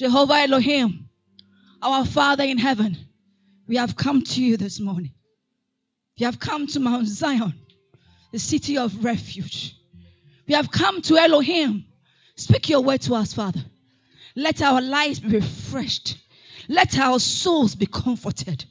Jehovah Elohim, our Father in heaven, we have come to you this morning. We have come to Mount Zion, the city of refuge. We have come to Elohim. Speak your word to us, Father. Let our lives be refreshed. Let our souls be comforted.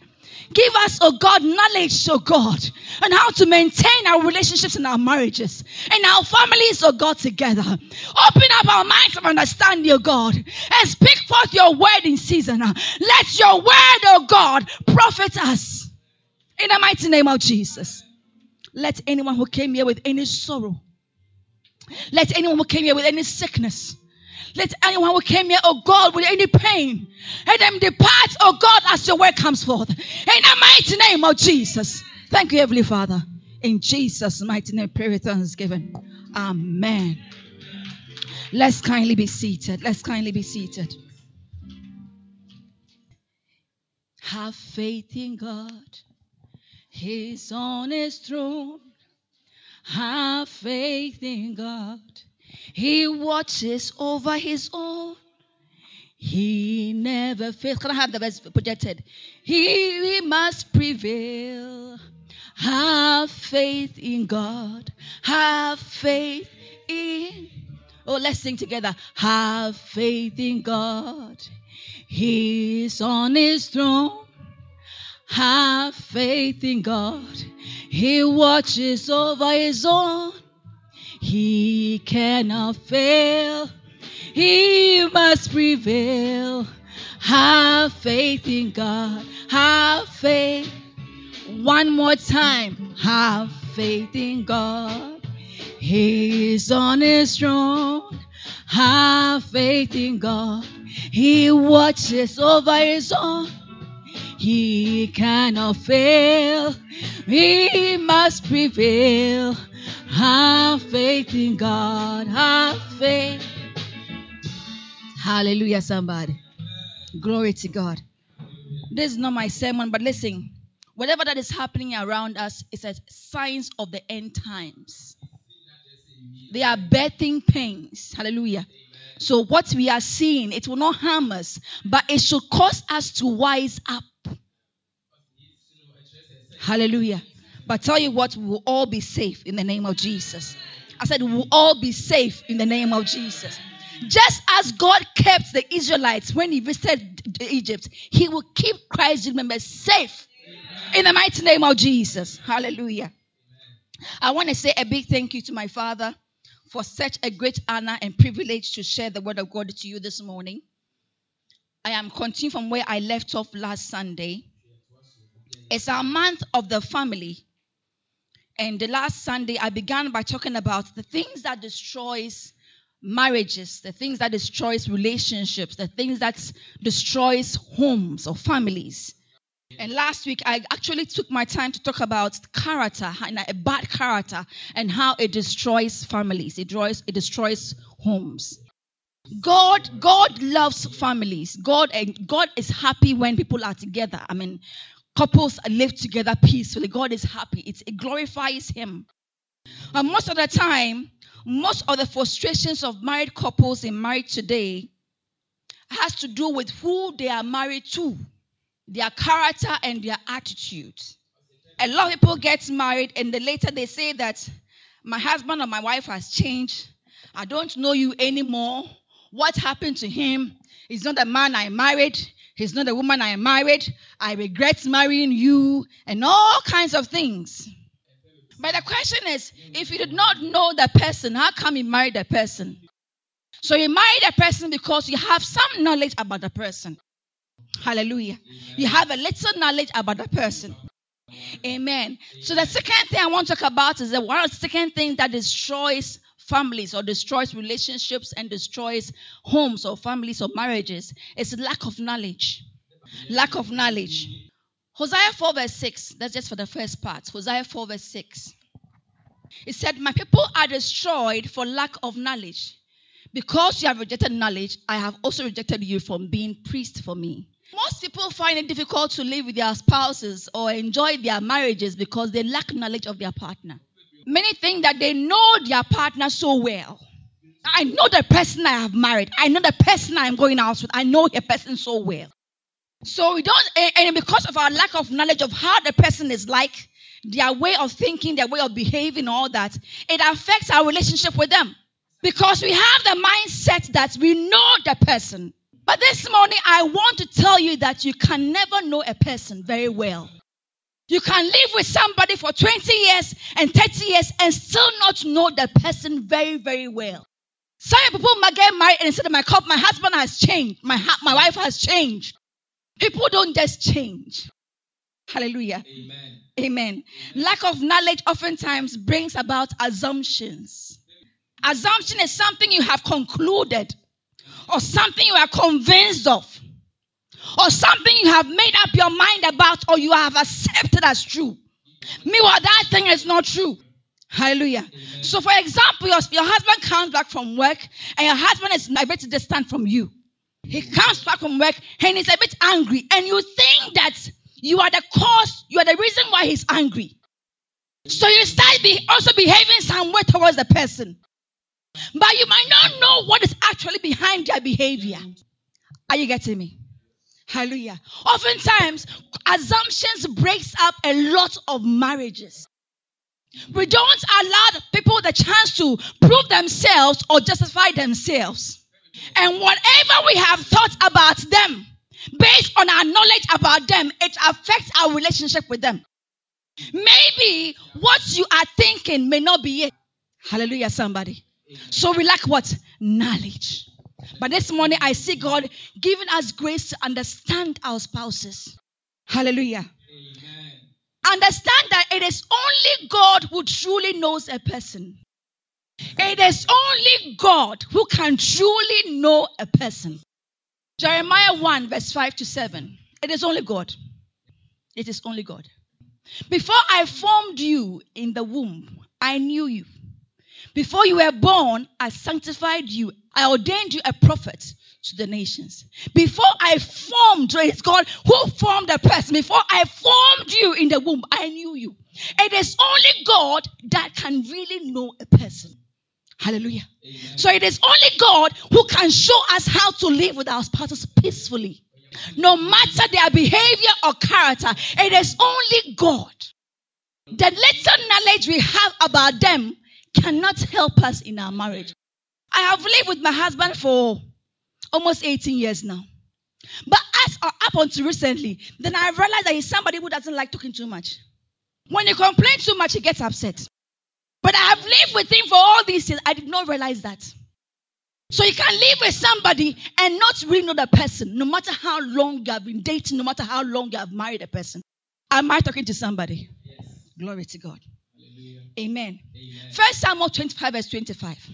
Give us, oh God, knowledge, oh God, on how to maintain our relationships and our marriages and our families, oh God, together. Open up our minds of understanding, oh God, and speak forth your word in season. Let your word, oh God, profit us. In the mighty name of Jesus. Let anyone who came here with any sorrow, let anyone who came here with any sickness, let anyone who came here, oh God, with any pain, let them depart, oh God, as your word comes forth. In the mighty name of Jesus. Thank you, Heavenly Father. In Jesus' mighty name, prayer with thanksgiving. Amen. Let's kindly be seated. Let's kindly be seated. Have faith in God. He's on his throne. Have faith in God. He watches over his own. He never fails. Can I have the verse projected? He, he must prevail. Have faith in God. Have faith in. Oh, let's sing together. Have faith in God. He's on his throne. Have faith in God. He watches over his own. He cannot fail. He must prevail. Have faith in God. Have faith. One more time. Have faith in God. He is on his throne. Have faith in God. He watches over his own. He cannot fail. He must prevail. Have faith in God. Have faith. Hallelujah, somebody. Glory to God. This is not my sermon, but listen. Whatever that is happening around us is a signs of the end times. They are birthing pains. Hallelujah. So what we are seeing, it will not harm us, but it should cause us to wise up. Hallelujah. But tell you what, we will all be safe in the name of Jesus. I said, we will all be safe in the name of Jesus. Just as God kept the Israelites when he visited Egypt, he will keep Christ's members safe in the mighty name of Jesus. Hallelujah. I want to say a big thank you to my father for such a great honor and privilege to share the word of God to you this morning. I am continuing from where I left off last Sunday. It's our month of the family. And the last Sunday, I began by talking about the things that destroys marriages, the things that destroys relationships, the things that destroys homes or families. And last week, I actually took my time to talk about character and a bad character and how it destroys families. It destroys, it destroys homes. God, God loves families. God God is happy when people are together. I mean, couples live together peacefully. God is happy. It glorifies Him. And most of the time, most of the frustrations of married couples in marriage today has to do with who they are married to, their character and their attitude. A lot of people get married and then later they say that my husband or my wife has changed. I don't know you anymore. What happened to him? He's not the man I married. He's not the woman I married. I regret marrying you, and all kinds of things. But the question is if you did not know the person, how come you married the person? So you married a person because you have some knowledge about the person. Hallelujah. Amen. You have a little knowledge about the person. Amen. So the second thing I want to talk about is the one of the second thing that destroys families or destroys relationships and destroys homes or families or marriages is lack of knowledge. Lack of knowledge. Hosea 4 verse 6, that's just for the first part. Hosea 4 verse 6. It said, My people are destroyed for lack of knowledge. Because you have rejected knowledge, I have also rejected you from being priest for me. Most people find it difficult to live with their spouses or enjoy their marriages because they lack knowledge of their partner. Many think that they know their partner so well. I know the person I have married. I know the person I'm going out with. I know the person so well. So we don't, and because of our lack of knowledge of how the person is like, their way of thinking, their way of behaving, all that, it affects our relationship with them. Because we have the mindset that we know the person. But this morning, I want to tell you that you can never know a person very well. You can live with somebody for 20 years and 30 years and still not know the person very, very well. Some people might get married and say, my, my husband has changed. My, my wife has changed. People don't just change. Hallelujah. Amen. Amen. Lack of knowledge oftentimes brings about assumptions. Assumption is something you have concluded or something you are convinced of or something you have made up your mind about or you have accepted as true. Meanwhile, that thing is not true. Hallelujah. Amen. So, for example, your, your husband comes back from work and your husband is a bit distant from you. He comes back from work and he's a bit angry, and you think that you are the cause, you are the reason why he's angry. So you start be also behaving some way towards the person. But you might not know what is actually behind their behavior. Are you getting me? Hallelujah. Oftentimes, assumptions breaks up a lot of marriages. We don't allow people the chance to prove themselves or justify themselves. And whatever we have thought about them, based on our knowledge about them, it affects our relationship with them. Maybe what you are thinking may not be it. Hallelujah, somebody. So we lack what? Knowledge. But this morning I see God giving us grace to understand our spouses. Hallelujah. Amen. Understand that it is only God who truly knows a person. It is only God who can truly know a person. Jeremiah 1, verse 5 to 7. It is only God. It is only God. Before I formed you in the womb, I knew you. Before you were born, I sanctified you. I ordained you a prophet to the nations. Before I formed, it's God who formed a person. Before I formed you in the womb, I knew you. It is only God that can really know a person. Hallelujah. Amen. So it is only God who can show us how to live with our spouses peacefully. No matter their behavior or character, it is only God. The little knowledge we have about them cannot help us in our marriage. I have lived with my husband for almost 18 years now. But as uh, up until recently, then I realized that he's somebody who doesn't like talking too much. When you complain too much, he gets upset. But I have lived with him for all these years. I did not realize that. So you can live with somebody and not really know the person, no matter how long you have been dating, no matter how long you have married a person. Am I talking to somebody? Yes. Glory to God. Amen. Amen. First Samuel 25, verse 25.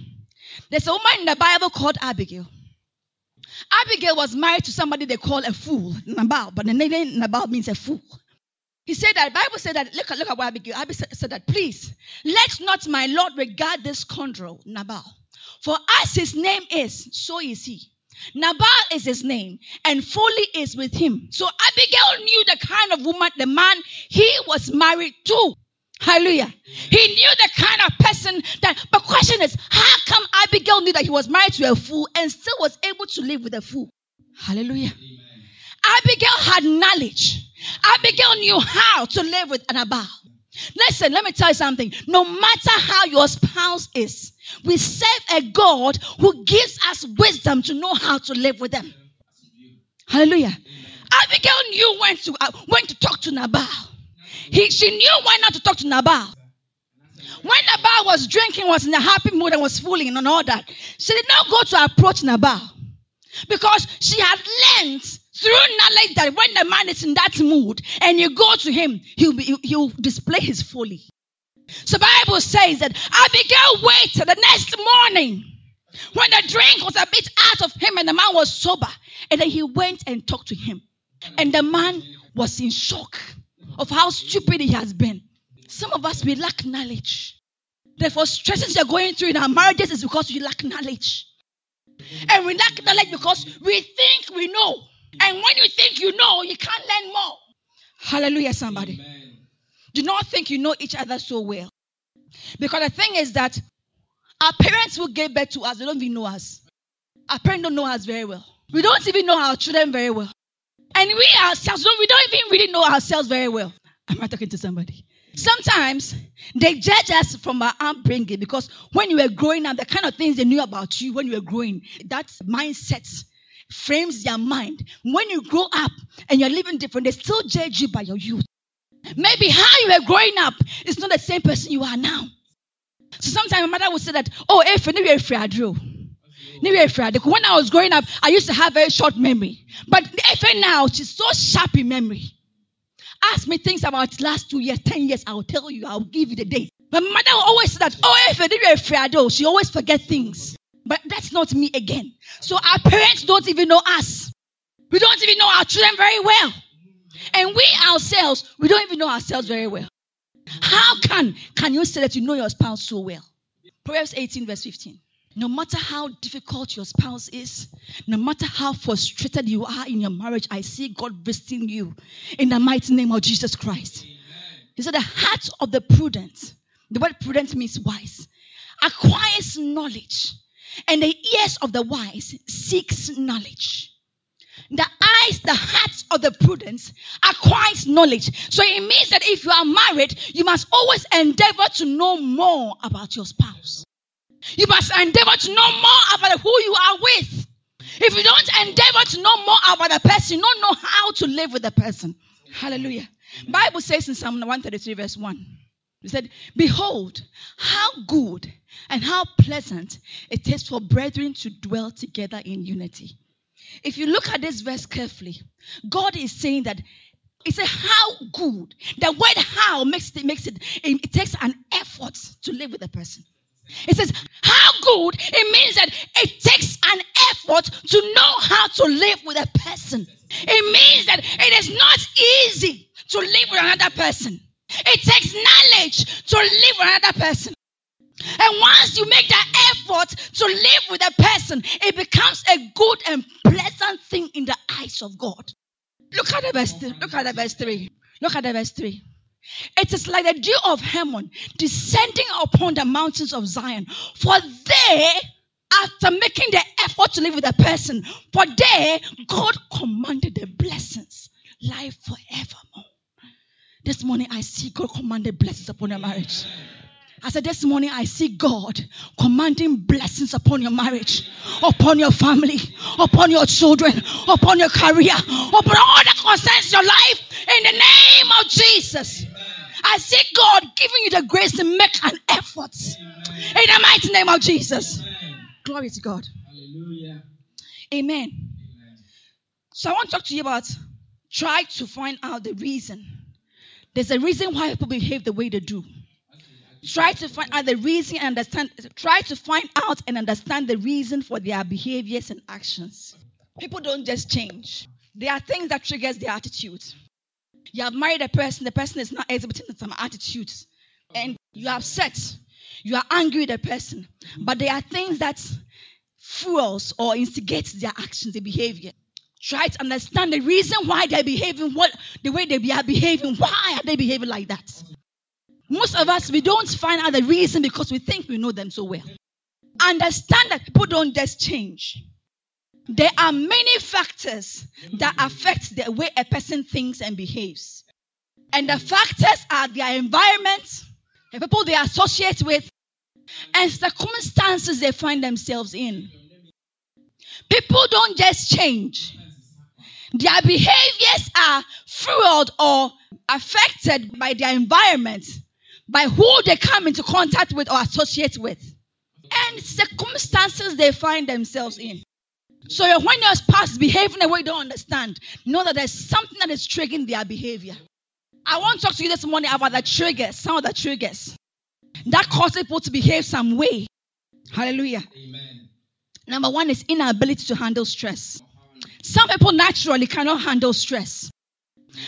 There's a woman in the Bible called Abigail. Abigail was married to somebody they call a fool, Nabal, but the name Nabal means a fool. He said that Bible said that look at look at what Abigail. Abigail said that please let not my Lord regard this scoundrel Nabal, for as his name is, so is he. Nabal is his name, and folly is with him. So Abigail knew the kind of woman, the man he was married to. Hallelujah. He knew the kind of person that, but question is, how come Abigail knew that he was married to a fool and still was able to live with a fool? Hallelujah. Amen. Abigail had knowledge. Abigail knew how to live with Nabal. Listen, let me tell you something. No matter how your spouse is, we serve a God who gives us wisdom to know how to live with them. Hallelujah. Abigail knew when to uh, when to talk to Nabal. He, she knew why not to talk to Nabal. When Nabal was drinking, was in a happy mood and was fooling and all that, she did not go to approach Nabal because she had learned through knowledge that when the man is in that mood and you go to him, he'll, be, he'll display his folly. So Bible says that Abigail waited the next morning when the drink was a bit out of him and the man was sober. And then he went and talked to him. And the man was in shock of how stupid he has been. Some of us, we lack knowledge. The frustrations you're going through in our marriages is because we lack knowledge. And we lack knowledge because we think we know. And when you think you know, you can't learn more. Hallelujah, somebody. Amen. Do not think you know each other so well. Because the thing is that Our parents who gave birth to us, they don't even know us. Our parents don't know us very well. We don't even know our children very well. And we ourselves, we don't even really know ourselves very well. Am I talking to somebody? Sometimes they judge us from our upbringing because when you were growing up, the kind of things they knew about you when you were growing, that mindset frames their mind. When you grow up and you're living different, they still judge you by your youth. Maybe how you were growing up is not the same person you are now. So sometimes my mother would say that, oh, if you are afraid, when I was growing up, I used to have very short memory. But if now, she's so sharp in memory. Ask me things about last two years, ten years, I'll tell you, I'll give you the date. My mother always say that, oh, if you are afraid, she always forget things. But that's not me again. So our parents don't even know us. We don't even know our children very well. And we ourselves, we don't even know ourselves very well. How can can you say that you know your spouse so well? Proverbs 18, verse 15. No matter how difficult your spouse is, no matter how frustrated you are in your marriage, I see God visiting you in the mighty name of Jesus Christ. Amen. He said, The heart of the prudent, the word prudent means wise, acquires knowledge, and the ears of the wise seeks knowledge. The eyes, the hearts of the prudent acquires knowledge. So it means that if you are married, you must always endeavor to know more about your spouse. You must endeavor to know more about who you are with. If you don't endeavor to know more about the person, you don't know how to live with the person. Hallelujah. Bible says in Psalm 133 verse 1. He said, Behold, how good and how pleasant it is for brethren to dwell together in unity. If you look at this verse carefully, God is saying that it's a how good. The word how makes it makes it it takes an effort to live with a person. It says how good it means that it takes an effort to know how to live with a person. It means that it is not easy to live with another person. It takes knowledge to live with another person. And once you make that effort to live with a person, it becomes a good and pleasant thing in the eyes of God. Look at the verse. Look at the verse three. Look at the verse three. It is like the dew of Hermon descending upon the mountains of Zion. For there, after making the effort to live with a person, for there, God commanded the blessings, life forevermore. This morning, I see God commanded blessings upon your marriage. I said, This morning I see God commanding blessings upon your marriage, upon your family, upon your children, upon your career, upon all that concerns your life in the name of Jesus. I see God giving you the grace to make an effort in the mighty name of Jesus. Glory to God. Hallelujah. Amen. So I want to talk to you about try to find out the reason. There's a reason why people behave the way they do. Try to find out the reason and understand. Try to find out and understand the reason for their behaviors and actions. People don't just change. There are things that triggers their attitude. You have married a person, the person is not exhibiting some attitudes, oh. and you're upset. You are angry with the person, but there are things that fuels or instigates their actions, their behavior. Try to understand the reason why they're behaving what the way they are behaving. Why are they behaving like that? Most of us, we don't find out the reason because we think we know them so well. Understand that people don't just change. There are many factors that mm. affect the way a person thinks and behaves. And the factors are their environment, the people they associate with, and circumstances they find themselves in. People don't just change. Their behaviors are fueled or affected by their environment by who they come into contact with or associate with, and circumstances they find themselves in. So when your spouse is behaving the way you don't understand, know that there's something that is triggering their behavior. I want to talk to you this morning about the triggers, some of the triggers that cause people to behave some way. Hallelujah. Amen. Number one is inability to handle stress. Some people naturally cannot handle stress.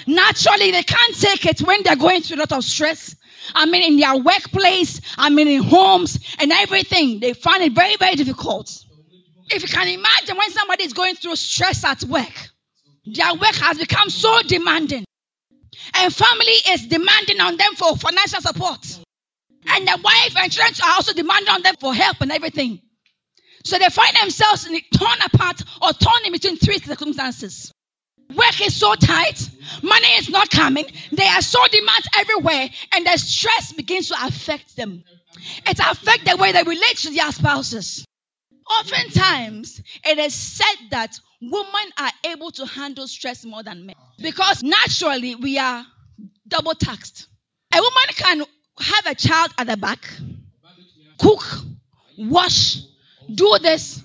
Naturally, they can't take it when they're going through a lot of stress. I mean, in their workplace, I mean, in homes and everything. They find it very, very difficult. If you can imagine when somebody is going through stress at work, their work has become so demanding. And family is demanding on them for financial support. And the wife and children are also demanding on them for help and everything. So they find themselves torn apart or torn in between three circumstances. Work is so tight, money is not coming, they are so demands everywhere, and the stress begins to affect them. It affects the way they relate to their spouses. Oftentimes, it is said that women are able to handle stress more than men because naturally we are double taxed. A woman can have a child at the back, cook, wash, do this.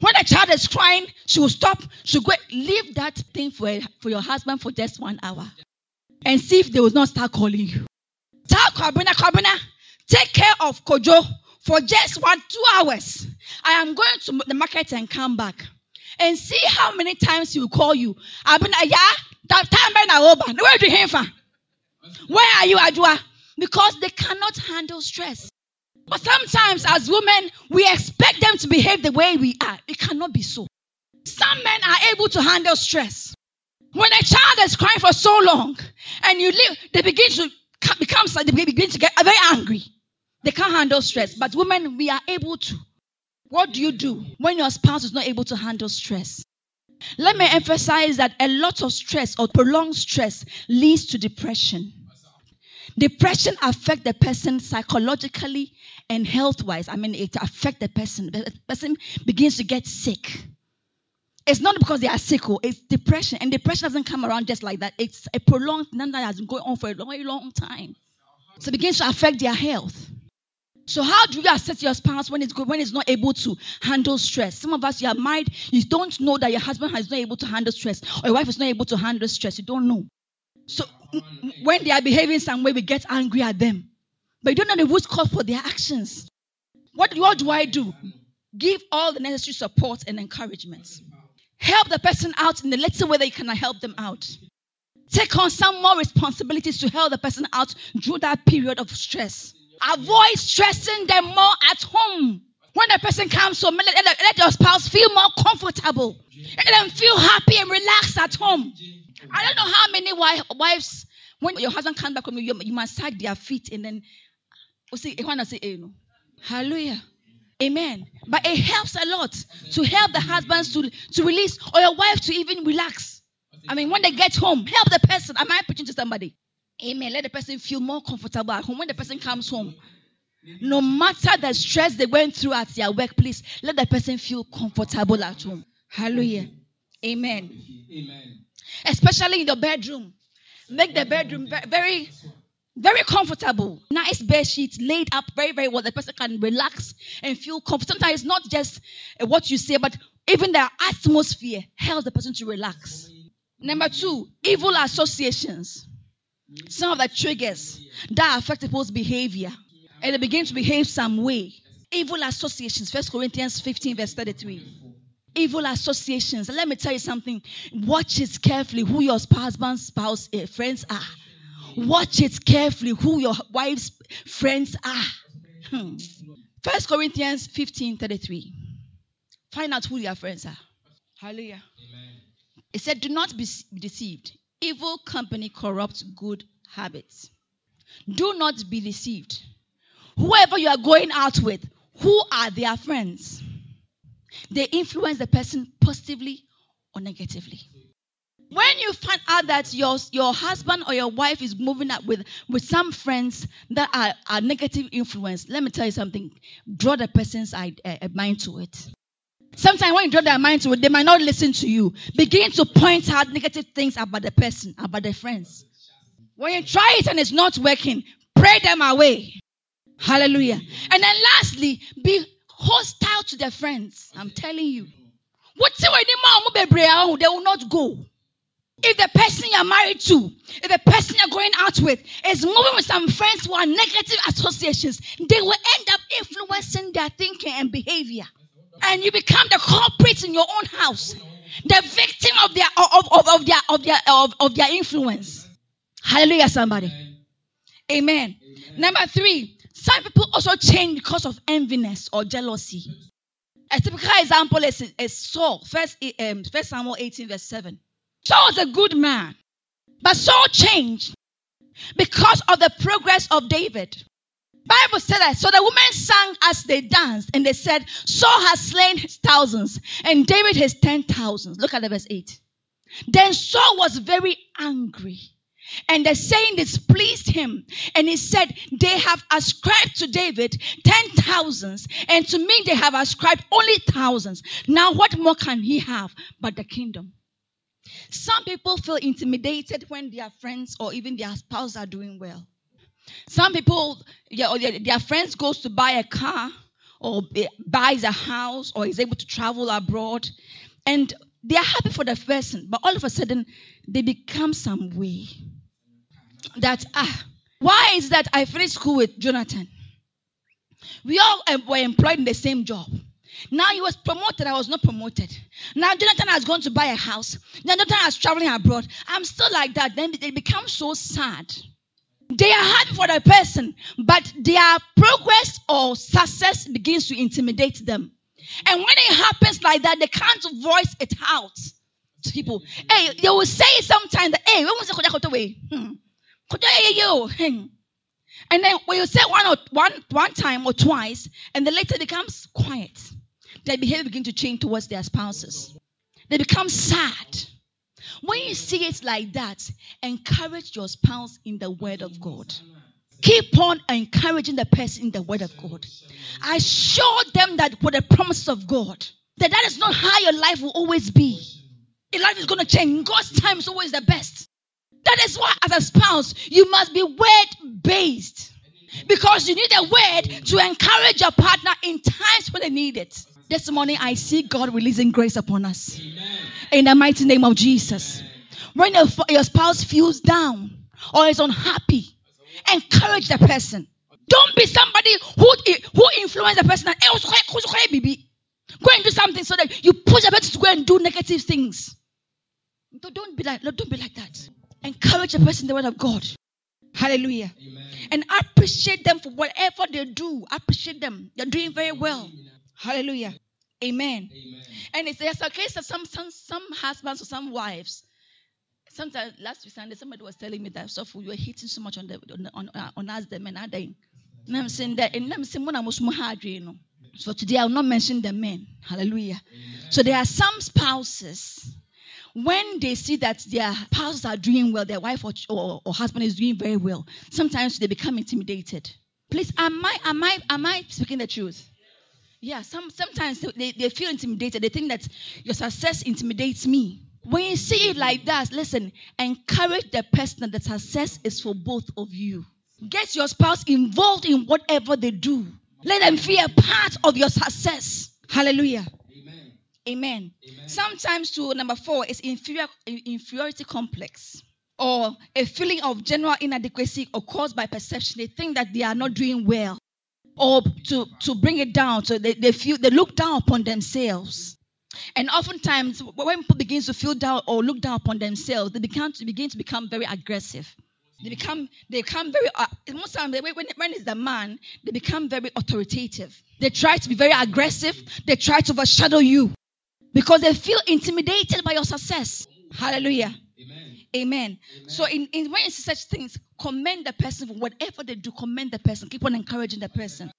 When a child is crying, she will stop. She'll go, leave that thing for, for your husband for just one hour and see if they will not start calling you. Tell Kabina, Kabina, take care of Kojo for just one, two hours. I am going to the market and come back and see how many times he will call you. Abina, yeah, that time over. Where do you Where are you, Adua? Because they cannot handle stress. But sometimes, as women, we expect them to behave the way we are. It cannot be so. Some men are able to handle stress. When a child is crying for so long, and you leave, they begin to become, they begin to get very angry. They can't handle stress. But women, we are able to. What do you do when your spouse is not able to handle stress? Let me emphasize that a lot of stress or prolonged stress leads to depression. Depression affects the person psychologically and health wise. I mean, it affects the person. The person begins to get sick. It's not because they are sick, or oh, it's depression. And depression doesn't come around just like that. It's a prolonged thing that has been going on for a very long time. So it begins to affect their health. So how do you assess your spouse when it's good, when it's not able to handle stress? Some of us you are married, you don't know that your husband is not able to handle stress, or your wife is not able to handle stress. You don't know. So mm, mm, when they are behaving some way, we get angry at them. But you don't know the root cause for their actions. What, what do I do? Give all the necessary support and encouragement. Help the person out in the little way that you can help them out. Take on some more responsibilities to help the person out through that period of stress. Avoid stressing them more at home. When the person comes home, let, let, let your spouse feel more comfortable. Let them feel happy and relaxed at home. I don't know how many wives, when your husband comes back home, you, you massage their feet and then, oh, see, say, eh, hallelujah. Amen. But it helps a lot to help the husbands to, to release or your wife to even relax. I mean, when they get home, help the person. Am I preaching to somebody? Amen. Let the person feel more comfortable at home. When the person comes home, no matter the stress they went through at their workplace, let the person feel comfortable at home. Hallelujah. Amen. Amen. Especially in the bedroom. Make the bedroom very, very comfortable. Nice bed sheets laid up very, very well. The person can relax and feel comfortable. Sometimes it's not just uh, what you say, but even the atmosphere helps the person to relax. Number two, evil associations some of the triggers that affect people's behavior and they begin to behave some way. Evil associations, First Corinthians 15, verse 33. Evil associations. Let me tell you something. Watch it carefully who your husband's spouse uh, friends are. Watch it carefully who your wife's friends are. Hmm. First Corinthians 15, 33. Find out who your friends are. Hallelujah. Amen. It said, Do not be deceived. Evil company corrupts good habits. Do not be deceived. Whoever you are going out with, who are their friends? They influence the person positively or negatively. When you find out that your, your husband or your wife is moving up with, with some friends that are, are negative influence, let me tell you something. Draw the person's uh, mind to it. Sometimes when you draw their mind to it, they might not listen to you. Begin to point out negative things about the person, about their friends. When you try it and it's not working, pray them away. Hallelujah. And then lastly, be hostile to their friends. I'm telling you. They will not go. If the person you're married to, if the person you're going out with is moving with some friends who are negative associations, they will end up influencing their thinking and behavior and you become the culprit in your own house, the victim of their of, of, of their of their of, of their influence. Hallelujah, somebody. Amen. Amen. Number three, some people also change because of enviness or jealousy. A typical example is, is Saul, first, um, first Samuel 18, verse 7. Saul was a good man, but Saul changed because of the progress of David. Bible said that. So the women sang as they danced, and they said, Saul has slain his thousands, and David his ten thousands. Look at the verse 8. Then Saul was very angry. And the saying displeased him. And he said, They have ascribed to David ten thousands, and to me they have ascribed only thousands. Now, what more can he have but the kingdom? Some people feel intimidated when their friends or even their spouse are doing well. Some people, their friends goes to buy a car or buys a house or is able to travel abroad, and they are happy for the person, but all of a sudden they become some way. That ah, why is that I finished school with Jonathan? We all were employed in the same job. Now he was promoted, I was not promoted. Now Jonathan has gone to buy a house. Now Jonathan is traveling abroad. I'm still like that. Then they become so sad. They are happy for the person, but their progress or success begins to intimidate them. And when it happens like that, they can't voice it out to people. Hey, they will say sometimes that, hey, when was the way? Hmm. hmm. And then when you say one or one one time or twice, and then later becomes quiet, their behavior begin to change towards their spouses. They become sad. When you see it like that, encourage your spouse in the word of God. Keep on encouraging the person in the word of God. I Assure them that with the promises of God, that that is not how your life will always be. Your life is going to change. God's time is always the best. That is why, as a spouse, you must be word based. Because you need a word to encourage your partner in times when they need it. This morning, I see God releasing grace upon us. Amen. In the mighty name of Jesus. When your, your spouse feels down or is unhappy, encourage the person. Don't be somebody who, who influence the person. Eh, go and do something so that you push the person to go and do negative things. Don't be like, don't be like that. Encourage the person in the word of God. Hallelujah. Amen. And appreciate them for whatever they do. Appreciate them. They're doing very well. Hallelujah. Amen. Amen. And it's, it's a case of some, some, some husbands or some wives sometimes last week Sunday, somebody was telling me that so we were hitting so much on the on on, uh, on us the men are dying. And I'm saying that and I'm saying when I'm you know. So today I will not mention the men. Hallelujah. Amen. So there are some spouses when they see that their spouses are doing well, their wife or, or, or husband is doing very well, sometimes they become intimidated. Please, am I am I am I speaking the truth? Yeah, some sometimes they, they feel intimidated. They think that your success intimidates me. When you see it like that, listen, encourage the person that success is for both of you. Get your spouse involved in whatever they do. Let them feel a part of your success. Hallelujah. Amen. Amen. Amen. Sometimes, to number four, is inferior, inferiority complex or a feeling of general inadequacy or caused by perception. They think that they are not doing well or to, to bring it down. So they, they feel they look down upon themselves. And oftentimes, when people begin to feel down or look down upon themselves, they begin to begin to become very aggressive. They become they become very uh, most times when, when it's the man, they become very authoritative. They try to be very aggressive. They try to overshadow you because they feel intimidated by your success. Hallelujah. Amen. Amen. Amen. So in, in when it's such things, commend the person for whatever they do. Commend the person. Keep on encouraging the person.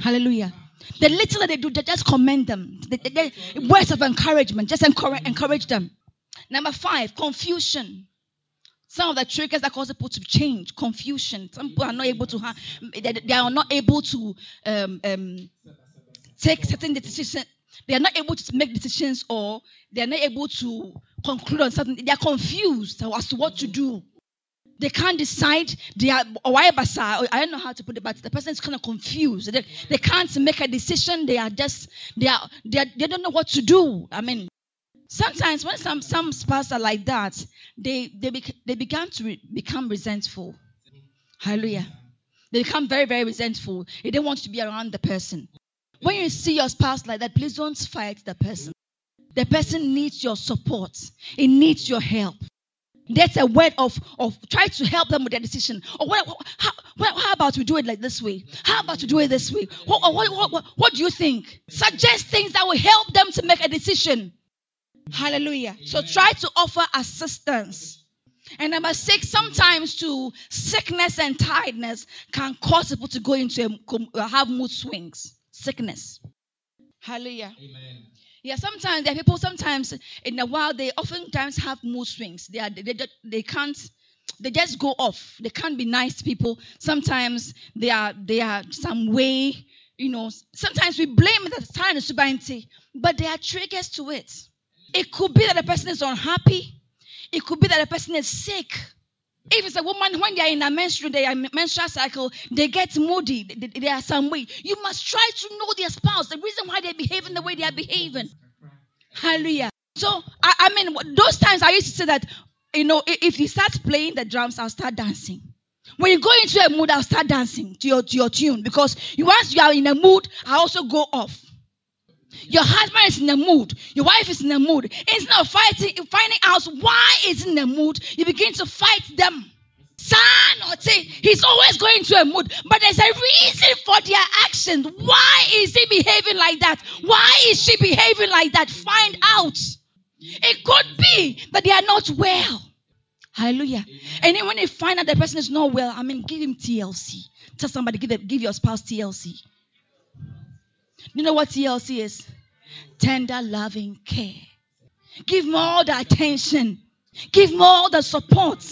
Hallelujah. The little that they do, just commend them. They, they, they, words of encouragement, just encourage, encourage them. Number five, confusion. Some of the triggers that cause people to change, confusion. Some people are not able to have, they, they are not able to um, um, take certain decisions. They are not able to make decisions, or they are not able to conclude on something. They are confused as to what to do. They can't decide. They are I don't know how to put it, but the person is kind of confused. They, they can't make a decision. They are just they are, they are they don't know what to do. I mean, sometimes when some some spouses are like that, they they they began to re, become resentful. Hallelujah. They become very very resentful. They don't want to be around the person. When you see your spouse like that, please don't fight the person. The person needs your support. It needs your help. That's a word of, of try to help them with their decision. Or what, how, how about we do it like this way? How about we do it this way? What, what, what, what do you think? Suggest things that will help them to make a decision. Hallelujah. So try to offer assistance. And number six, sometimes too, sickness and tiredness can cause people to go into a, have mood swings. Sickness. Hallelujah. Amen. Yeah, sometimes there are people. Sometimes in a while, they oftentimes have mood swings. They are they, they, they can't they just go off. They can't be nice people. Sometimes they are they are some way, you know. Sometimes we blame the time of sobriety, but there are triggers to it. It could be that the person is unhappy. It could be that the person is sick. If it's a woman, when they are in a menstrual, they are menstrual cycle, they get moody. They, they are some way. You must try to know their spouse, the reason why they're behaving the way they are behaving. Hallelujah. So I, I mean, those times I used to say that you know, if you start playing the drums, I'll start dancing. When you go into a mood, I'll start dancing to your, to your tune because once you are in a mood, I also go off. Your husband is in a mood. Your wife is in a mood. Instead of fighting, finding out why is in a mood, you begin to fight them. Son or say he's always going to a mood, but there's a reason for their actions. Why is he behaving like that? Why is she behaving like that? Find out. It could be that they are not well. Hallelujah. And then when they find out the person is not well, I mean, give him TLC. Tell somebody, give, give your spouse TLC. You know what TLC is? Tender, loving care. Give him all the attention. Give him all the support.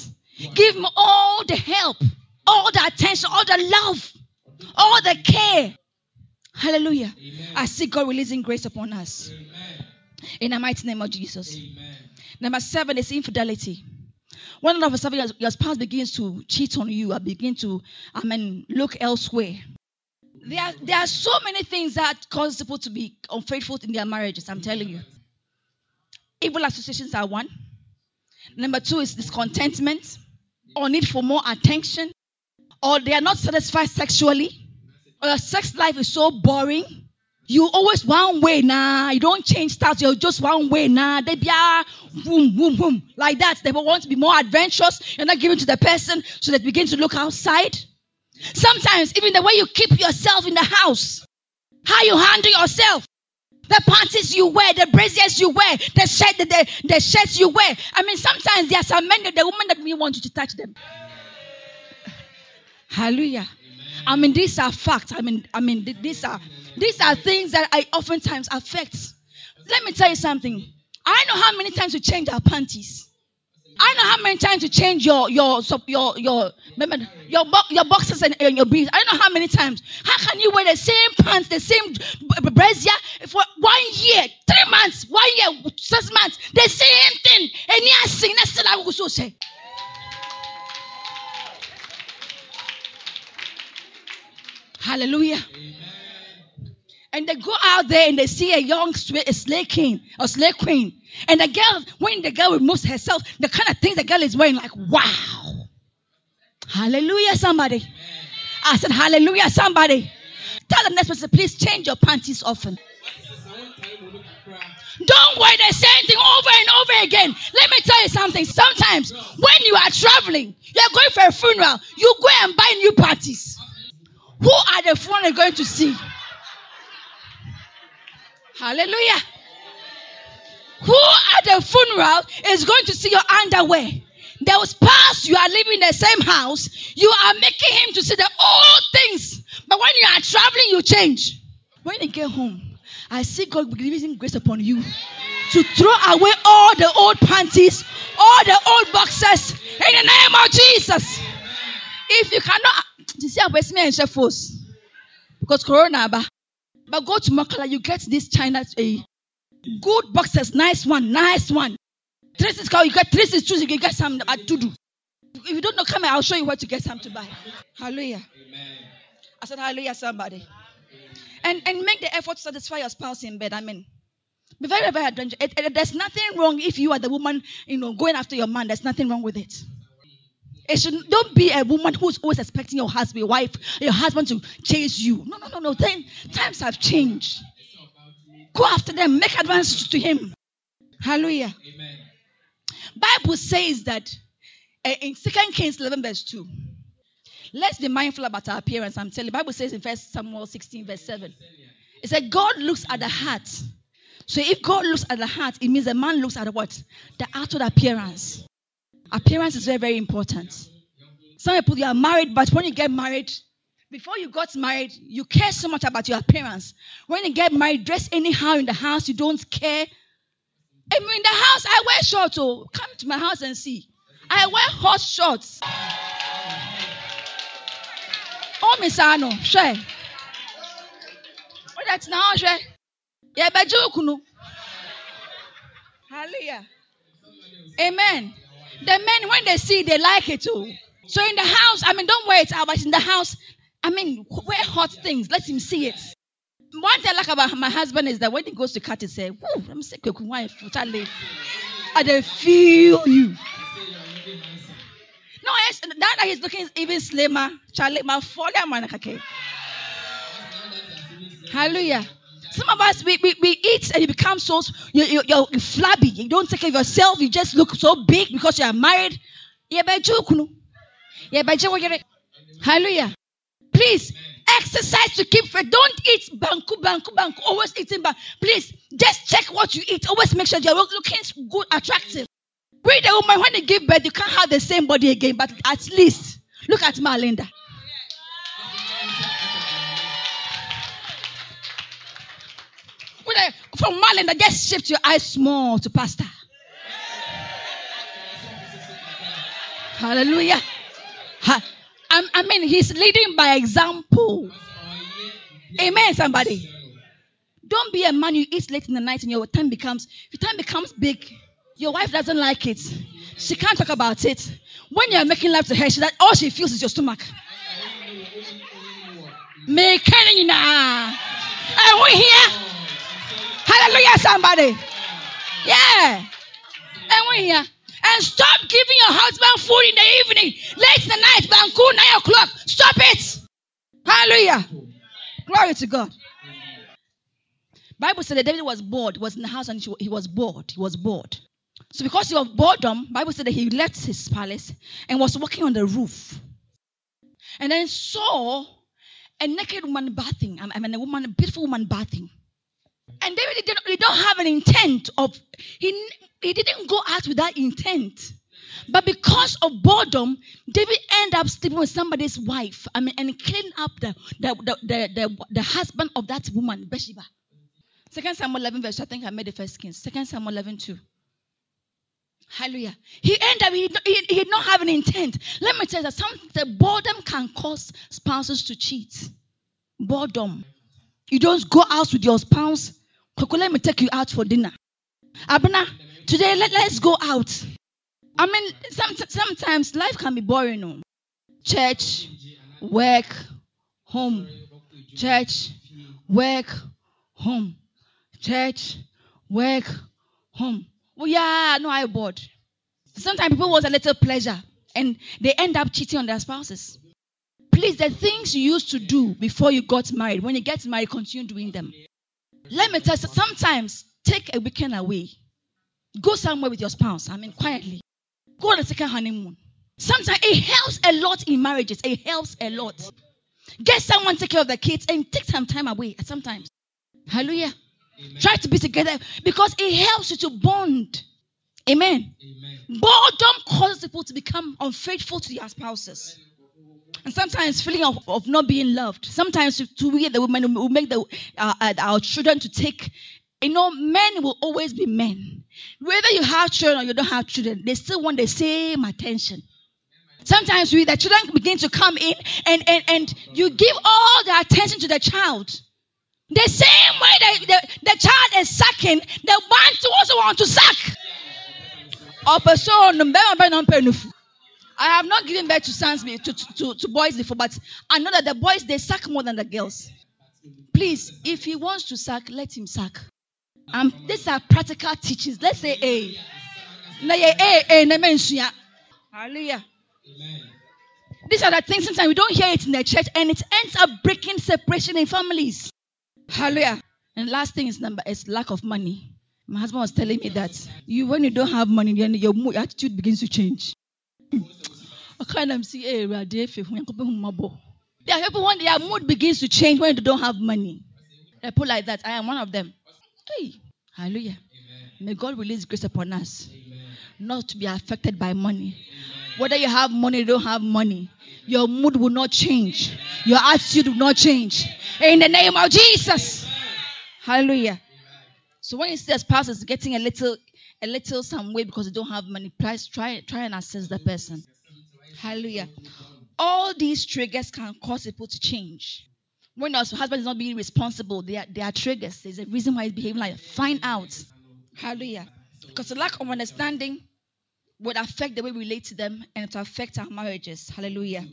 Give him all the help, all the attention, all the love, all the care. Hallelujah. Amen. I see God releasing grace upon us. Amen. In the mighty name of Jesus. Amen. Number seven is infidelity. When of a sudden your spouse begins to cheat on you or begin to, I mean, look elsewhere. There are, there are so many things that cause people to be unfaithful in their marriages, I'm telling you. Evil associations are one. Number two is discontentment or need for more attention, or they are not satisfied sexually, or your sex life is so boring you always one way now. Nah. You don't change styles. You're just one way now. Nah. They be ah, boom, boom, boom, like that. They want to be more adventurous. You're not giving to the person, so they begin to look outside. Sometimes even the way you keep yourself in the house, how you handle yourself, the panties you wear, the braziers you wear, the shirt, the, the, the shirts you wear. I mean, sometimes there are some men, the women that we want you to touch them. Hallelujah. I mean, these are facts. I mean, I mean, these are these are things that I oftentimes affect. Let me tell you something. I know how many times we change our panties. I know how many times you change your your your your your your boxes and, and your briefs. I don't know how many times. How can you wear the same pants, the same brazier for one year, three months, one year, six months, the same thing? And yeah, sing that's what I will say. Hallelujah. Amen. And they go out there and they see a young slay king or slay queen. And the girl, when the girl removes herself, the kind of things the girl is wearing, like, wow. Hallelujah, somebody. I said, Hallelujah, somebody. Tell the next person, please change your panties often. Don't wear the same thing over and over again. Let me tell you something. Sometimes when you are traveling, you're going for a funeral, you go and buy new panties. Who are the funeral going to see? Hallelujah. Who at the funeral is going to see your underwear? Those past you are living in the same house, you are making him to see the old things. But when you are traveling, you change. When you get home, I see God releasing grace upon you to throw away all the old panties, all the old boxes in the name of Jesus. If you cannot, you see, I'm and because Corona, but go to Makola, you get this China a good boxes, nice one, nice one. Three is called, you get three is choosing, you get some at Tudu. If you don't know, come here, I'll show you where to get some to buy. Hallelujah. Amen. I said, Hallelujah, somebody. And and make the effort to satisfy your spouse in bed. I mean, be very, very adventurous. there's nothing wrong if you are the woman, you know, going after your man. There's nothing wrong with it. It should don't be a woman who's always expecting your husband, wife, your husband to chase you. No, no, no, no. Then times have changed. Go after them, make advances to him. Hallelujah. Amen. Bible says that uh, in Second Kings 11 verse 2. Let's be mindful about our appearance. I'm telling you, Bible says in First Samuel 16 verse 7. It said God looks at the heart. So if God looks at the heart, it means the man looks at what? The outward appearance. Appearance is very, very important. Some people you are married, but when you get married, before you got married, you care so much about your appearance. When you get married, dress anyhow in the house, you don't care. I mean, in the house, I wear shorts. Oh, come to my house and see. I wear hot shorts. Oh, Miss Ano, share. What oh, that's now, share. Yeah, but you Hallelujah. Amen. The men, when they see, they like it too. So in the house, I mean, don't wear it out, but in the house, I mean, wear hot things. Let him see it. One thing I like about my husband is that when he goes to cut, he say, "Woo, I'm sick of wife, Charlie. I they feel you." No, yes, that he's looking even slimmer. Charlie, my father, man. Hallelujah. Some of us, we, we, we eat and you become so, you, you, you're flabby. You don't take care of yourself. You just look so big because you are married. Hallelujah. Please exercise to keep fit. Don't eat banku, banku, banku. Always eating banku. Please just check what you eat. Always make sure you're looking good, attractive. Read the woman when they give birth, you can't have the same body again, but at least look at Marlinda. From Marlinda, just shift your eyes small to Pastor. Hallelujah. I mean, he's leading by example. Amen, somebody. Don't be a man you eat late in the night and your time becomes your time becomes big. Your wife doesn't like it. She can't talk about it. When you're making love to her, she that all she feels is your stomach. Make Are we here? Hallelujah, somebody. Yeah. And we here. And stop giving your husband food in the evening, late in the night, Banku, 9 o'clock. Stop it. Hallelujah. Glory to God. Bible said that David was bored, was in the house and he was bored. He was bored. So because of boredom, Bible said that he left his palace and was walking on the roof. And then saw a naked woman bathing. I mean, a woman, a beautiful woman bathing. And David didn't, he don't have an intent of he he didn't go out with that intent. But because of boredom, David ended up sleeping with somebody's wife. I mean, and killing up the the, the, the, the, the husband of that woman, Bathsheba. Second Samuel 11, verse, I think I made the first Kings. Second Samuel 11, 2. Hallelujah. He ended up, he, he, he did not have an intent. Let me tell you that some the boredom can cause spouses to cheat. Boredom. You don't go out with your spouse. Let me take you out for dinner. Abna, Today, let, let's go out. I mean, some, sometimes life can be boring. No? Church, work, home. Church, work, home. Church, work, home. Well, yeah, no, I bored. Sometimes people want a little pleasure and they end up cheating on their spouses. Please, the things you used to do before you got married, when you get married, continue doing them. Let me tell you, sometimes take a weekend away. Go somewhere with your spouse. I mean, quietly. Go on a second honeymoon. Sometimes it helps a lot in marriages. It helps a lot. Get someone to take care of the kids and take some time away sometimes. Hallelujah. Amen. Try to be together because it helps you to bond. Amen. Amen. Boredom causes people to become unfaithful to their spouses. And sometimes feeling of, of not being loved. Sometimes to, we the women will make the, uh, uh, our children to take you know, men will always be men. Whether you have children or you don't have children, they still want the same attention. Sometimes we, the children begin to come in and, and, and you give all the attention to the child. The same way that the, the child is sucking, the one also want to suck. I have not given birth to sons to, to, to boys before, but I know that the boys they suck more than the girls. Please, if he wants to suck, let him suck. Um, these are practical teachings. Let's say A. Hallelujah. These are the things sometimes we don't hear it in the church and it ends up breaking separation in families. Hallelujah. And last thing is number is lack of money. My husband was telling me that you when you don't have money, then your, your attitude begins to change. I kind of see, hey, there are people when their mood begins to change when they don't have money. They put like that. I am one of them. Hey, hallelujah. Amen. May God release grace upon us. Amen. not to be affected by money. Whether you have money or don't have money, your mood will not change. Your attitude will not change. In the name of Jesus. Hallelujah. So when you see a spouse is getting a little a little some way because they don't have money, please try try and assess the person. Hallelujah. All these triggers can cause people to change. When your husband is not being responsible, they are, they are triggers. There's a reason why he's behaving like find out. Hallelujah. Because the lack of understanding would affect the way we relate to them and it will affect our marriages. Hallelujah.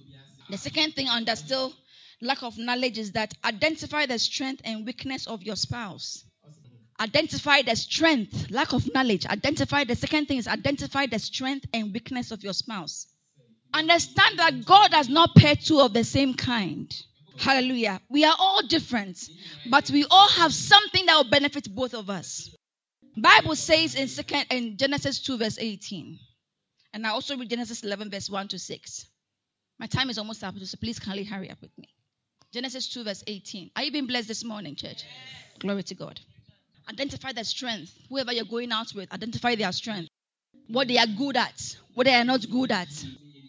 The second thing under still lack of knowledge is that identify the strength and weakness of your spouse. Identify the strength, lack of knowledge. Identify the second thing is identify the strength and weakness of your spouse. Understand that God has not paired two of the same kind. Hallelujah. We are all different, but we all have something that will benefit both of us. Bible says in second in Genesis 2 verse 18. And I also read Genesis 11 verse 1 to 6. My time is almost up, so please kindly hurry up with me. Genesis 2 verse 18. Are you being blessed this morning, church? Yes. Glory to God. Identify their strength. Whoever you're going out with, identify their strength. What they are good at, what they are not good at.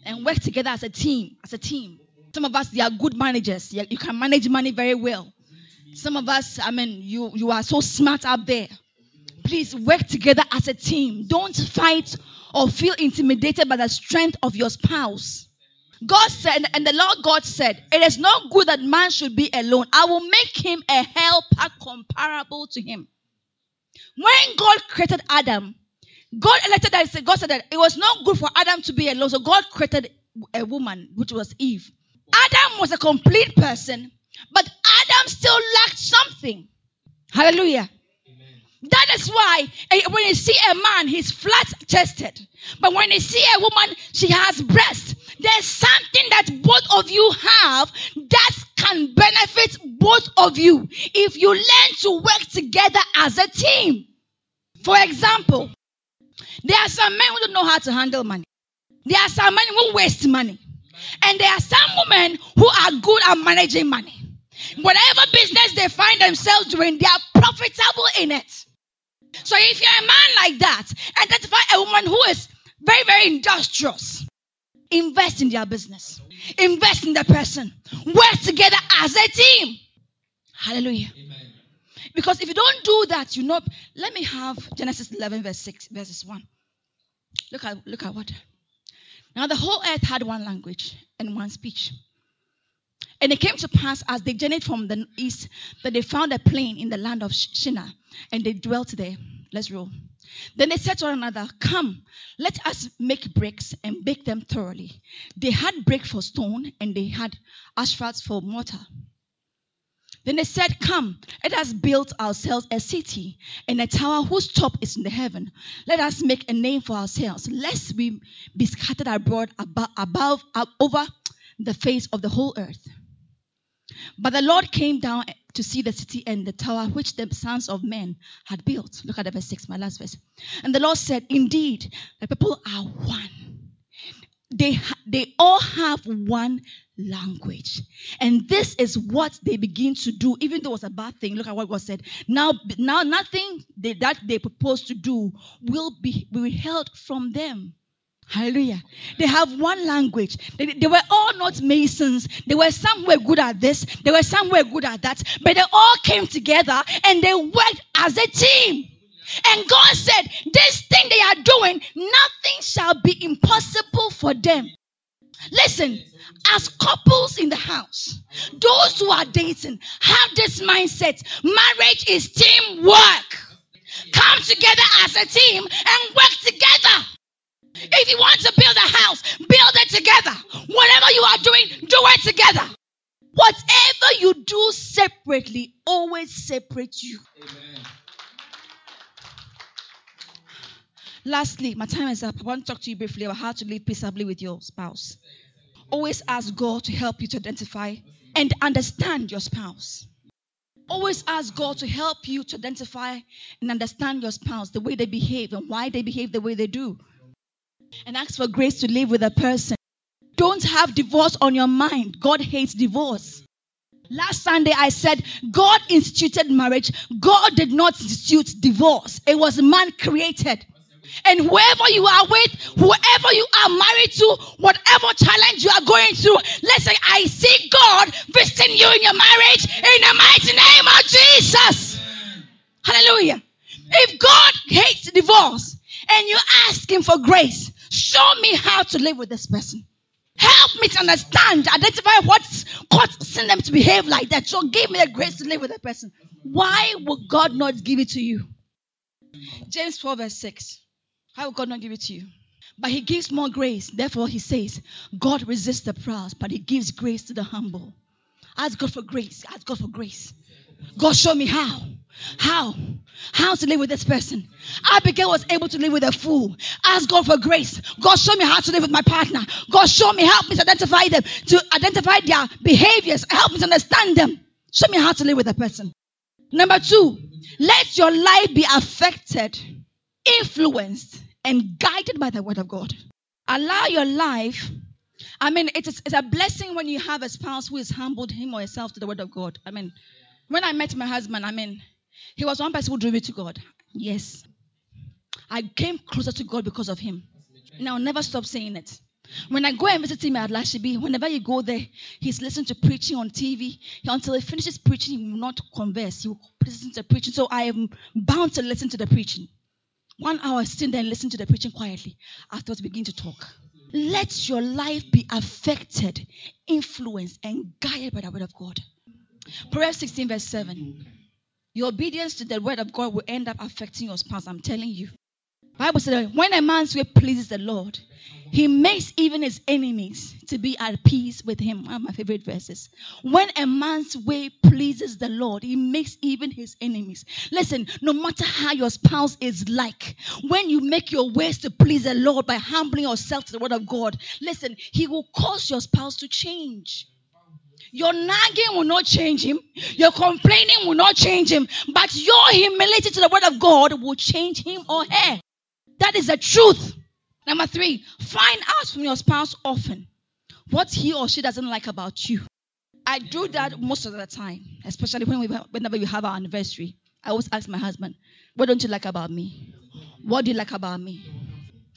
And work together as a team. As a team. Some of us, they are good managers. You can manage money very well. Some of us, I mean, you, you are so smart up there. Please work together as a team. Don't fight or feel intimidated by the strength of your spouse. God said, and the Lord God said, It is not good that man should be alone. I will make him a helper comparable to him. When God created Adam, God elected that. God said that it was not good for Adam to be alone. So God created a woman, which was Eve. Adam was a complete person, but Adam still lacked something. Hallelujah. That is why eh, when you see a man, he's flat chested. But when you see a woman, she has breasts. There's something that both of you have that can benefit both of you if you learn to work together as a team. For example, there are some men who don't know how to handle money. There are some men who waste money. And there are some women who are good at managing money. Whatever business they find themselves doing, they are profitable in it. So if you're a man like that, identify a woman who is very, very industrious. Invest in their business. Invest in the person. Work together as a team. Hallelujah. Amen. Because if you don't do that, you know, let me have Genesis 11 verse 6, verses 1. Look at, look at what. Now the whole earth had one language and one speech. And it came to pass as they journeyed from the east that they found a plain in the land of Shinar and they dwelt there. Let's roll. Then they said to one another, Come, let us make bricks and bake them thoroughly. They had brick for stone and they had asphalt for mortar. Then they said, Come, let us build ourselves a city and a tower whose top is in the heaven. Let us make a name for ourselves, lest we be scattered abroad above, above over the face of the whole earth. But the Lord came down to see the city and the tower which the sons of men had built. Look at the verse 6, my last verse. And the Lord said, Indeed, the people are one. They, ha- they all have one language. And this is what they begin to do, even though it was a bad thing. Look at what God said. Now, now nothing they, that they propose to do will be withheld from them. Hallelujah. They have one language. They, they, were all not masons. There were some were good at this. There were some were good at that. But they all came together and they worked as a team. And God said, this thing they are doing, nothing shall be impossible for them. Listen, as couples in the house, those who are dating, have this mindset. Marriage is teamwork. Come together as a team and work together. If you want to build a house, build it together. Whatever you are doing, do it together. Whatever you do separately, always separate you. Amen. Lastly, my time is up. I want to talk to you briefly about how to live peaceably with your spouse. Always ask God to help you to identify and understand your spouse. Always ask God to help you to identify and understand your spouse, the way they behave and why they behave the way they do and ask for grace to live with a person. Don't have divorce on your mind. God hates divorce. Last Sunday I said God instituted marriage. God did not institute divorce. It was man created. And whoever you are with, whoever you are married to, whatever challenge you are going through, let's say, I see God visiting you in your marriage in the mighty name of Jesus. Hallelujah. If God hates divorce and you ask Him for grace, show me how to live with this person. Help me to understand, identify what's causing them to behave like that. So give me the grace to live with that person. Why would God not give it to you? James 12, verse 6. Why would God not give it to you? But he gives more grace. Therefore, he says, God resists the proud, but he gives grace to the humble. Ask God for grace. Ask God for grace. God, show me how. How? How to live with this person? Abigail was able to live with a fool. Ask God for grace. God, show me how to live with my partner. God, show me, help me to identify them, to identify their behaviors. Help me to understand them. Show me how to live with a person. Number two, let your life be affected, influenced, and guided by the word of God. Allow your life. I mean, it is it's a blessing when you have a spouse who has humbled him or herself to the word of God. I mean, when I met my husband, I mean, he was one person who drew me to God. Yes. I came closer to God because of him. And I'll never stop saying it. When I go and visit him at Lashibi, whenever you go there, he's listening to preaching on TV. Until he finishes preaching, he will not converse. He will listen to preaching. So I am bound to listen to the preaching. One hour sitting there and listen to the preaching quietly. Afterwards, begin to talk. Let your life be affected, influenced, and guided by the word of God. Proverbs 16, verse 7. Your obedience to the word of God will end up affecting your spouse. I'm telling you. Bible said when a man's way pleases the Lord, he makes even his enemies to be at peace with him. One of my favorite verses. When a man's way pleases the Lord, he makes even his enemies. Listen, no matter how your spouse is like, when you make your ways to please the Lord by humbling yourself to the word of God, listen, he will cause your spouse to change. Your nagging will not change him. Your complaining will not change him. But your humility to the word of God will change him or her. That is the truth. Number three, find out from your spouse often what he or she doesn't like about you. I do that most of the time, especially when we, whenever we have our anniversary. I always ask my husband, What don't you like about me? What do you like about me?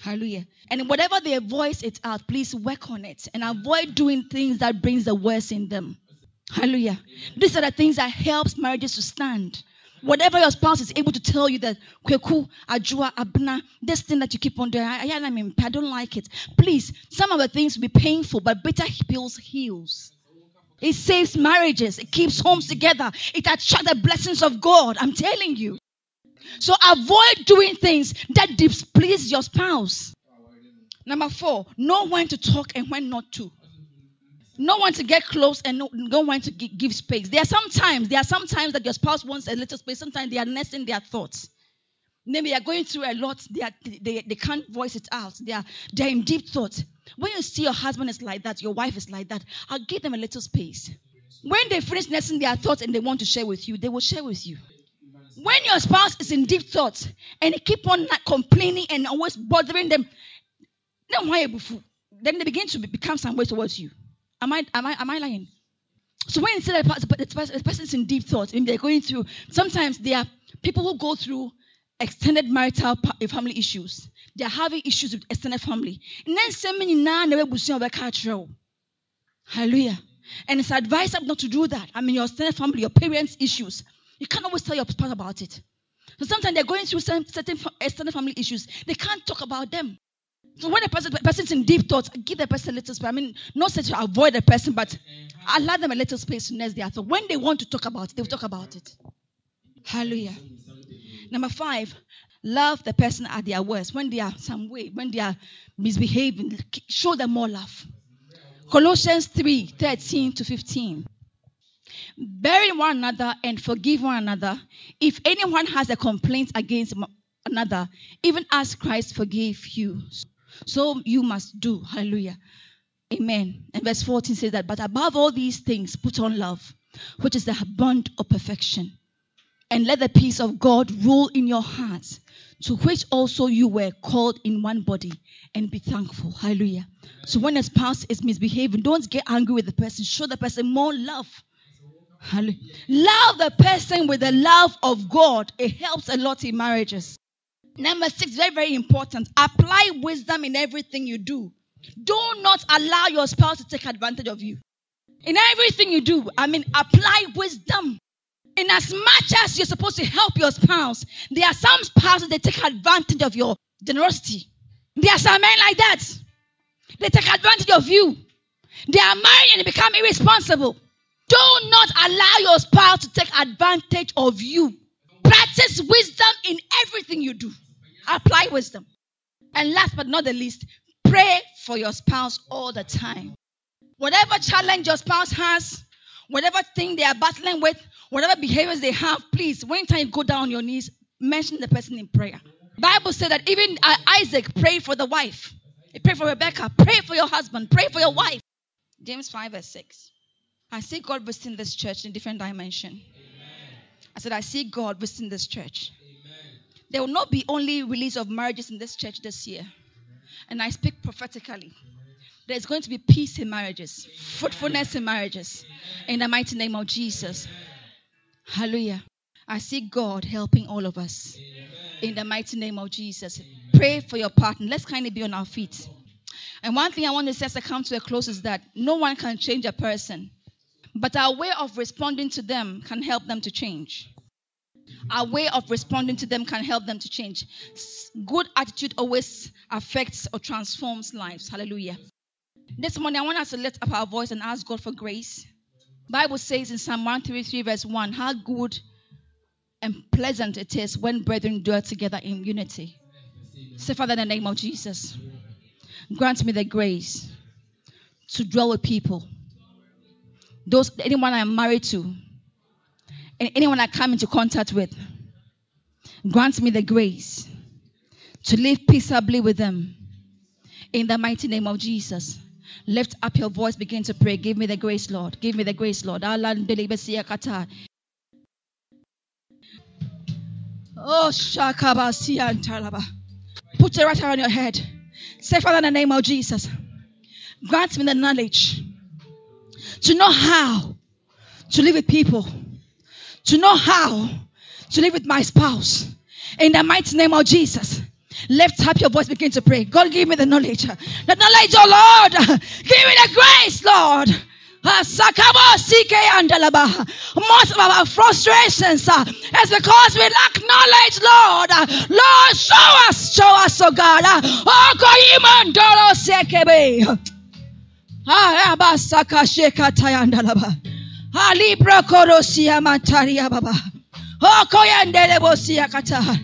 Hallelujah. And whatever they voice it out, please work on it and avoid doing things that brings the worst in them. Hallelujah. These are the things that helps marriages to stand. Whatever your spouse is able to tell you that kweku, ajua, abna, this thing that you keep on doing, I, I, mean, I don't like it. Please, some of the things will be painful, but bitter pills heals. It saves marriages. It keeps homes together. It attracts the blessings of God. I'm telling you. So avoid doing things that displease your spouse. Number four, know when to talk and when not to. Know when to get close and know when to give space. There are sometimes there are some times that your spouse wants a little space. Sometimes they are nesting their thoughts. Maybe they are going through a lot. They, are, they, they can't voice it out. They are, they're in deep thought. When you see your husband is like that, your wife is like that, I'll give them a little space. When they finish nesting their thoughts and they want to share with you, they will share with you. When your spouse is in deep thoughts and they keep on complaining and always bothering them, then why Then they begin to become some way towards you. Am I am I am I lying? So when you see that the person is in deep thoughts and they're going through, sometimes there are people who go through extended marital eh, family issues. They're having issues with extended family. And then sending Hallelujah. And it's advised not to do that. I mean, your extended family, your parents' issues. You can't always tell your spouse about it. So sometimes they're going through certain extended family issues. They can't talk about them. So when a person person's in deep thoughts, give the person a little space. I mean, not say to avoid the person, but allow them a little space to nest their thought. When they want to talk about it, they'll talk about it. Hallelujah. Number five, love the person at their worst. When they are some way, when they are misbehaving, show them more love. Colossians 3 13 to 15. Bearing one another and forgive one another. If anyone has a complaint against another, even as Christ forgave you, so you must do. Hallelujah. Amen. And verse 14 says that, but above all these things, put on love, which is the bond of perfection. And let the peace of God rule in your hearts, to which also you were called in one body, and be thankful. Hallelujah. So when a spouse is misbehaving, don't get angry with the person. Show the person more love. Hallelujah. Love the person with the love of God. It helps a lot in marriages. Number six, very, very important. Apply wisdom in everything you do. Do not allow your spouse to take advantage of you. In everything you do, I mean, apply wisdom. In as much as you're supposed to help your spouse, there are some spouses that take advantage of your generosity. There are some men like that. They take advantage of you. They are married and become irresponsible. Do not allow your spouse to take advantage of you. Practice wisdom in everything you do. Apply wisdom. And last but not the least, pray for your spouse all the time. Whatever challenge your spouse has, whatever thing they are battling with, whatever behaviors they have, please, when time you go down on your knees, mention the person in prayer. Bible said that even uh, Isaac prayed for the wife. He prayed for Rebecca. Pray for your husband. Pray for your wife. James 5 verse 6. I see God visiting this church in a different dimension. Amen. I said, I see God visiting this church. There will not be only release of marriages in this church this year. And I speak prophetically. There's going to be peace in marriages, fruitfulness in marriages. In the mighty name of Jesus. Hallelujah. I see God helping all of us. In the mighty name of Jesus. Pray for your partner. Let's kindly be on our feet. And one thing I want to say as I come to a close is that no one can change a person, but our way of responding to them can help them to change. Our way of responding to them can help them to change. Good attitude always affects or transforms lives. Hallelujah. This morning, I want us to lift up our voice and ask God for grace. Bible says in Psalm 133, verse 1, how good and pleasant it is when brethren dwell together in unity. Say, Father, in the name of Jesus, grant me the grace to dwell with people. Those anyone I am married to, and anyone I come into contact with, grant me the grace to live peaceably with them. In the mighty name of Jesus. Lift up your voice, begin to pray. Give me the grace, Lord. Give me the grace, Lord. Oh, Shakabasi and. Put your right hand on your head. Say, Father, in the name of Jesus, grant me the knowledge to know how to live with people, to know how to live with my spouse. In the mighty name of Jesus. Lift up your voice, begin to pray. God, give me the knowledge. The knowledge, oh Lord. Give me the grace, Lord. Most of our frustrations uh, is because we lack knowledge, Lord. Lord, show us, show us, oh God. Oh God, imandoro sekebe. Abasaka sheka tayandalaba. Ali brokoro siya mataria baba. Kata.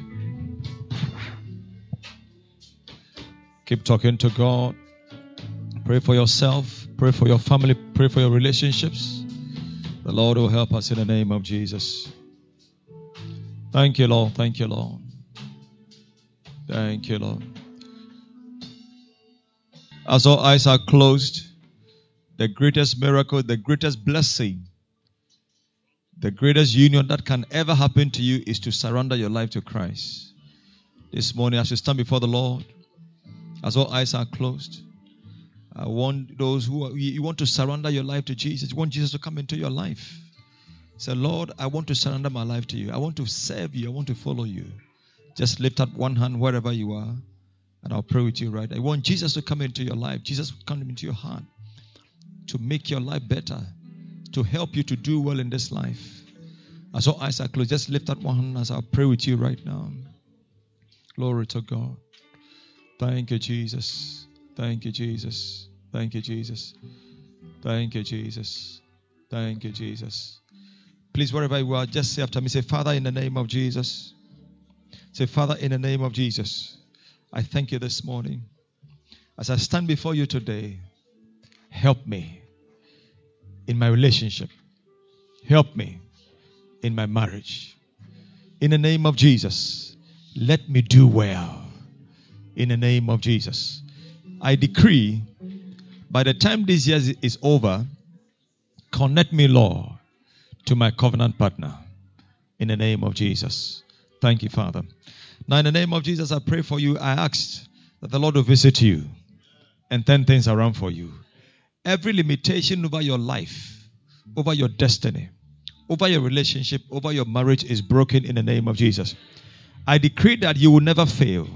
Keep talking to God. Pray for yourself. Pray for your family. Pray for your relationships. The Lord will help us in the name of Jesus. Thank you, Lord. Thank you, Lord. Thank you, Lord. As our eyes are closed, the greatest miracle, the greatest blessing, the greatest union that can ever happen to you is to surrender your life to Christ. This morning, as you stand before the Lord, as all eyes are closed, I want those who are, you want to surrender your life to Jesus. You want Jesus to come into your life. Say, Lord, I want to surrender my life to you. I want to serve you. I want to follow you. Just lift up one hand wherever you are, and I'll pray with you right. I want Jesus to come into your life. Jesus come into your heart to make your life better, to help you to do well in this life. As all eyes are closed, just lift up one hand as I'll pray with you right now. Glory to God. Thank you, Jesus. Thank you, Jesus. Thank you, Jesus. Thank you, Jesus. Thank you, Jesus. Please, wherever you are, just say after me, say, Father, in the name of Jesus. Say, Father, in the name of Jesus, I thank you this morning. As I stand before you today, help me in my relationship. Help me in my marriage. In the name of Jesus, let me do well in the name of Jesus. I decree by the time this year is over, connect me, Lord, to my covenant partner in the name of Jesus. Thank you, Father. Now, in the name of Jesus, I pray for you. I ask that the Lord will visit you and turn things around for you. Every limitation over your life, over your destiny, over your relationship, over your marriage is broken in the name of Jesus. I decree that you will never fail.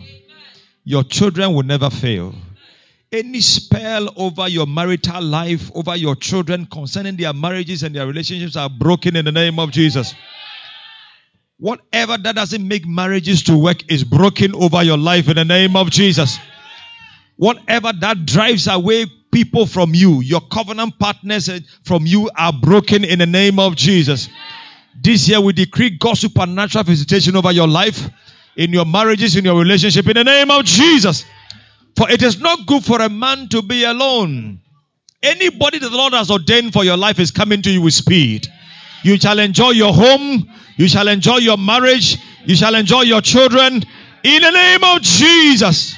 Your children will never fail. Any spell over your marital life, over your children concerning their marriages and their relationships are broken in the name of Jesus. Whatever that doesn't make marriages to work is broken over your life in the name of Jesus. Whatever that drives away people from you, your covenant partners from you are broken in the name of Jesus. This year we decree God's supernatural visitation over your life, in your marriages, in your relationship, in the name of Jesus. For it is not good for a man to be alone. Anybody that the Lord has ordained for your life is coming to you with speed. You shall enjoy your home. You shall enjoy your marriage. You shall enjoy your children. In the name of Jesus.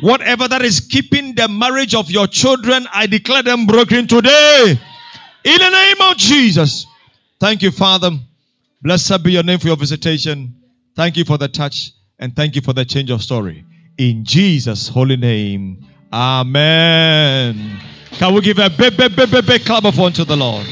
Whatever that is keeping the marriage of your children, I declare them broken today. In the name of Jesus. Thank you, Father. Blessed be your name for your visitation. Thank you for the touch and thank you for the change of story. In Jesus' holy name. Amen. Can we give a big, big, big, big, big clap of one to the Lord?